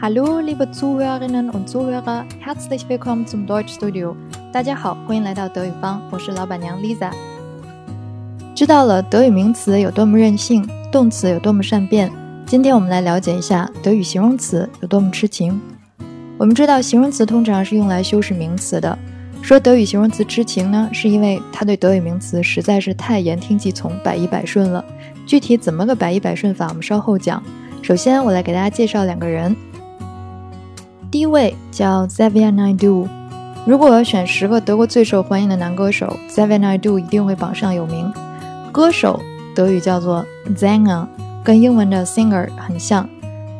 Hallo, liebe Zuhörerinnen und Zuhörer, herzlich willkommen zum Deutsch Studio。大家好，欢迎来到德语坊，我是老板娘 Lisa。知道了德语名词有多么任性，动词有多么善变，今天我们来了解一下德语形容词有多么痴情。我们知道形容词通常是用来修饰名词的。说德语形容词痴情呢，是因为它对德语名词实在是太言听计从、百依百顺了。具体怎么个百依百顺法，我们稍后讲。首先，我来给大家介绍两个人。第一位叫 Xavier Naidoo。如果要选十个德国最受欢迎的男歌手，Xavier Naidoo 一定会榜上有名。歌手德语叫做 Sänger，跟英文的 singer 很像。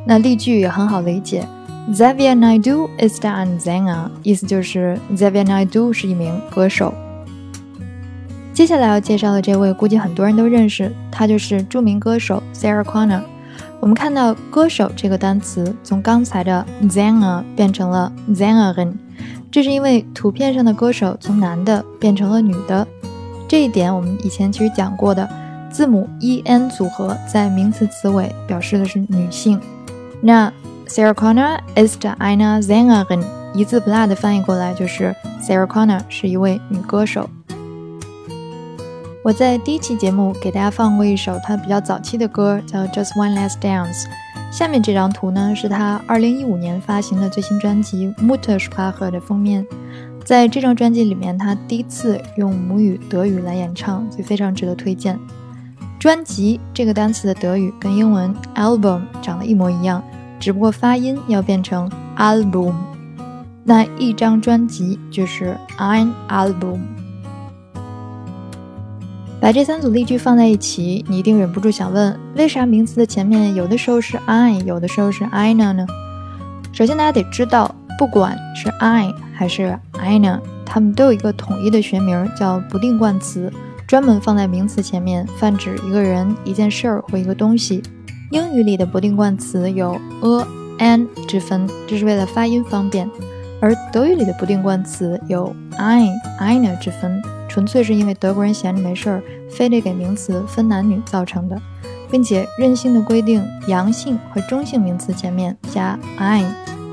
那例句也很好理解。Xavier Naidoo ist ein Sänger，意思就是 Xavier Naidoo 是一名歌手。接下来要介绍的这位，估计很多人都认识，他就是著名歌手 Sarah Connor。我们看到“歌手”这个单词从刚才的 Sänger 变成了 Sängerin，这是因为图片上的歌手从男的变成了女的。这一点我们以前其实讲过的，字母 en 组合在名词词尾表示的是女性。那 Sarah Connor ist eine Sängerin，一字不落的翻译过来就是 Sarah Connor 是一位女歌手。我在第一期节目给大家放过一首他比较早期的歌，叫 Just One Last Dance。下面这张图呢是他2015年发行的最新专辑 Muttersprache 的封面。在这张专辑里面，他第一次用母语德语来演唱，所以非常值得推荐。专辑这个单词的德语跟英文 album 长得一模一样。只不过发音要变成 album，那一张专辑就是 ein Album。把这三组例句放在一起，你一定忍不住想问：为啥名词的前面有的时候是 I，有的时候是 eine 呢？首先大家得知道，不管是 I 还是 eine，它们都有一个统一的学名，叫不定冠词，专门放在名词前面，泛指一个人、一件事儿或一个东西。英语里的不定冠词有 a、an 之分，这是为了发音方便；而德语里的不定冠词有 ein、eine 之分，纯粹是因为德国人闲着没事儿，非得给名词分男女造成的，并且任性的规定阳性和中性名词前面加 i，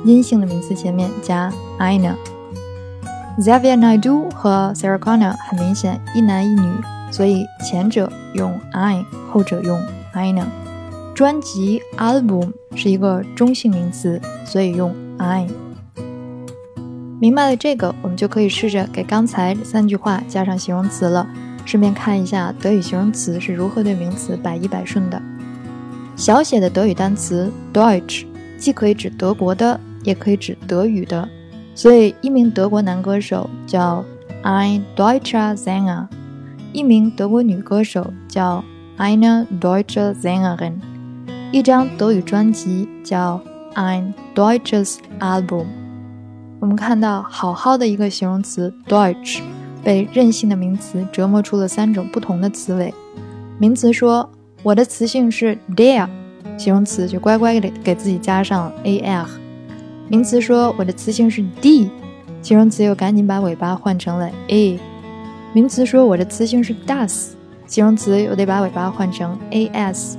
阴性的名词前面加 eine。Xavier Naidoo 和 Sarah Connor 很明显一男一女，所以前者用 i，后者用 eine。专辑 album 是一个中性名词，所以用 i。明白了这个，我们就可以试着给刚才三句话加上形容词了。顺便看一下德语形容词是如何对名词百依百顺的。小写的德语单词 Deutsch 既可以指德国的，也可以指德语的。所以一名德国男歌手叫 ein Deutscher Sänger，一名德国女歌手叫 eine Deutsche Sängerin。一张德语专辑叫 Ein deutsches Album。我们看到，好好的一个形容词 Deutsch 被任性的名词折磨出了三种不同的词尾。名词说我的词性是 der，形容词就乖乖给给自己加上 er。名词说我的词性是 d，形容词又赶紧把尾巴换成了 a。名词说我的词性是 das，形容词又得把尾巴换成 as。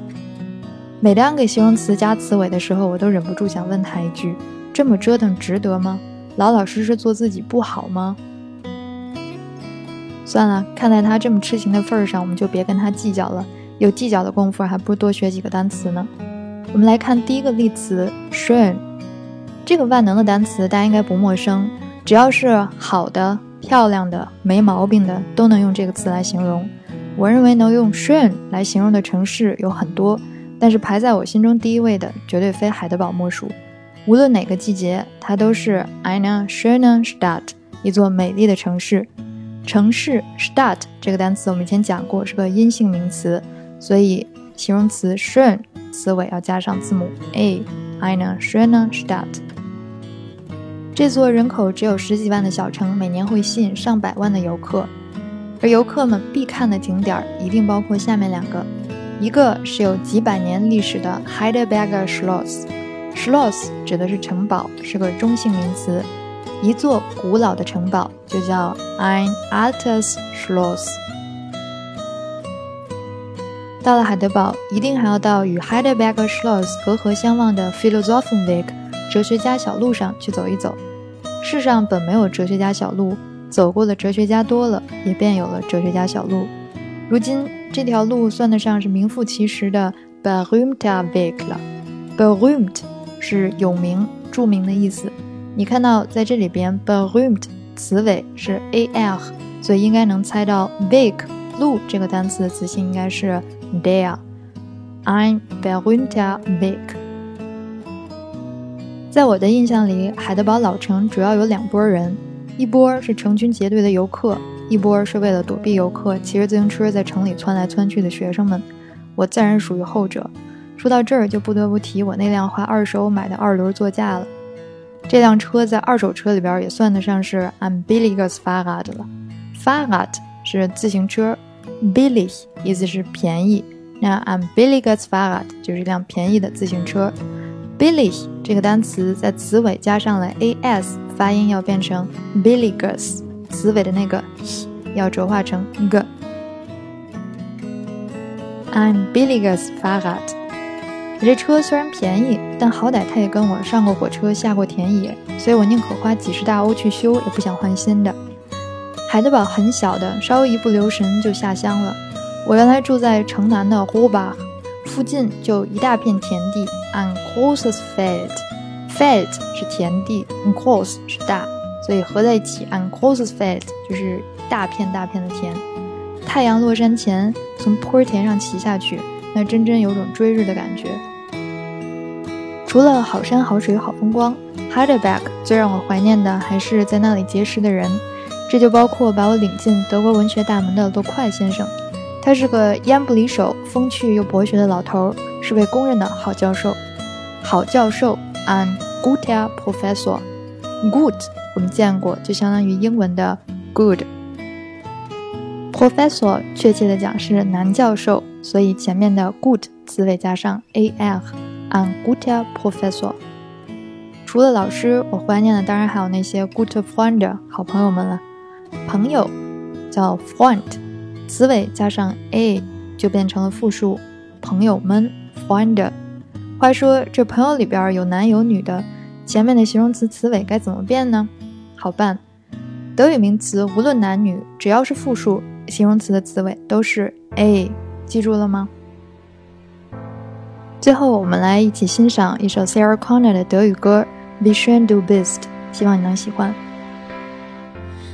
每当给形容词加词尾的时候，我都忍不住想问他一句：这么折腾值得吗？老老实实做自己不好吗？算了，看在他这么痴情的份儿上，我们就别跟他计较了。有计较的功夫，还不如多学几个单词呢。我们来看第一个例词：schön。这个万能的单词大家应该不陌生，只要是好的、漂亮的、没毛病的，都能用这个词来形容。我认为能用 schön 来形容的城市有很多。但是排在我心中第一位的，绝对非海德堡莫属。无论哪个季节，它都是 eine schöne Stadt，一座美丽的城市。城市 Stadt 这个单词我们以前讲过，是个阴性名词，所以形容词 schön 词尾要加上字母 a，eine schöne Stadt。这座人口只有十几万的小城，每年会吸引上百万的游客，而游客们必看的景点一定包括下面两个。一个是有几百年历史的 Heidelberger Schloss 指的是城堡，是个中性名词。一座古老的城堡就叫 ein altes Schloss。到了海德堡，一定还要到与 Heidelberg Schloss 隔河相望的 Philosophenweg 哲学家小路上去走一走。世上本没有哲学家小路，走过的哲学家多了，也便有了哲学家小路。如今这条路算得上是名副其实的 berühmter Weg 了。berühmt 是有名、著名的意思。你看到在这里边，berühmt 词尾是 al，所以应该能猜到 Weg 路这个单词的词性应该是 der。Ein berühmter Weg。在我的印象里，海德堡老城主要有两拨人，一波是成群结队的游客，一波是为了躲避游客骑着自行车在城里窜来窜去的学生们。我自然属于后者。说到这儿，就不得不提我那辆花二十欧买的二轮座驾了。这辆车在二手车里边也算得上是 ein billiges Fahrrad 了。Fahrrad 是自行车，billig 意思是便宜。那 I'm billiges Fahrrad 就是一辆便宜的自行车。billig 这个单词在词尾加上了 as，发音要变成 billiges，词尾的那个要浊化成 g。I'm billiges farad Fahrrad。这车虽然便宜，但好歹它也跟我上过火车、下过田野，所以我宁可花几十大欧去修，也不想换新的。海德堡很小的，稍微一不留神就下乡了。我原来住在城南的 Huba，附近就一大片田地，an großes Feld，Feld 是田地，groß 是大，所以合在一起，an großes Feld 就是大片大片的田。太阳落山前从坡田上骑下去，那真真有种追日的感觉。除了好山好水好风光 h a r d e b a c k 最让我怀念的还是在那里结识的人，这就包括把我领进德国文学大门的洛快先生。他是个烟不离手、风趣又博学的老头，是位公认的好教授。好教授，an guter Professor。Good 我们见过，就相当于英文的 good。Professor 确切的讲是男教授，所以前面的 good 词尾加上 ar，an guter Professor。除了老师，我怀念的当然还有那些 good friend 好朋友们了。朋友叫 friend。词尾加上 a 就变成了复数，朋友们 friend。话说这朋友里边有男有女的，前面的形容词词尾该怎么变呢？好办，德语名词无论男女，只要是复数，形容词的词尾都是 a，记住了吗？最后，我们来一起欣赏一首 Sarah Connor 的德语歌《Vision du best》，希望你能喜欢。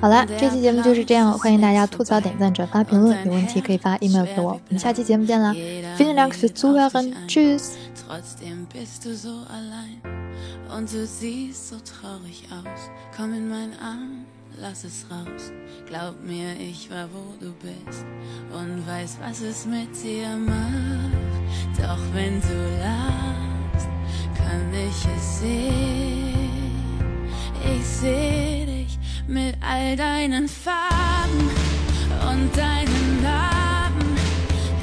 好了，这期节目就是这样，欢迎大家吐槽、点赞、转发、评论，有问题可以发 email 给我。我们下期节目见啦！Vielen Dank fürs Zuhören，Tschüss。Lass es raus. Glaub mir, ich war wo du bist und weiß, was es mit dir macht. Doch wenn du lachst, kann ich es sehen. Ich seh dich mit all deinen Farben und deinen Narben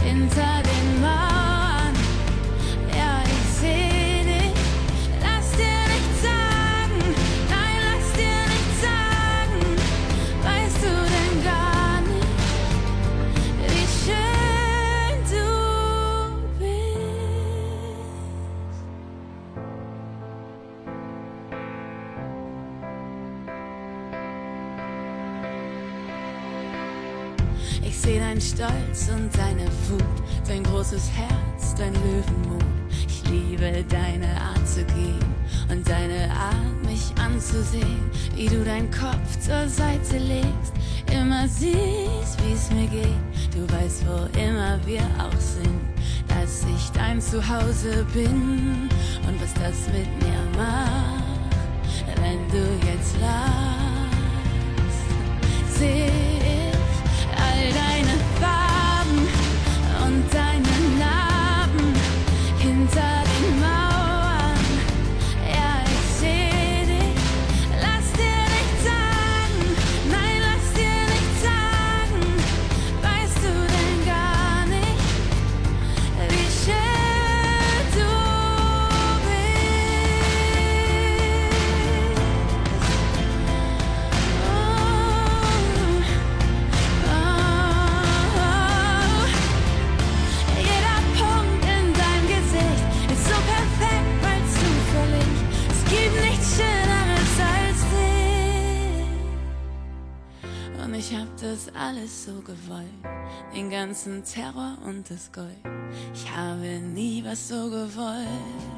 hinter Ich seh dein Stolz und deine Wut, dein großes Herz, dein Löwenmut. Ich liebe deine Art zu gehen und deine Art, mich anzusehen, wie du deinen Kopf zur Seite legst, immer siehst, wie's mir geht. Du weißt, wo immer wir auch sind, dass ich dein Zuhause bin und was das mit mir macht, wenn du jetzt lachst. Seh alles so gewollt, den ganzen Terror und das Gold. Ich habe nie was so gewollt.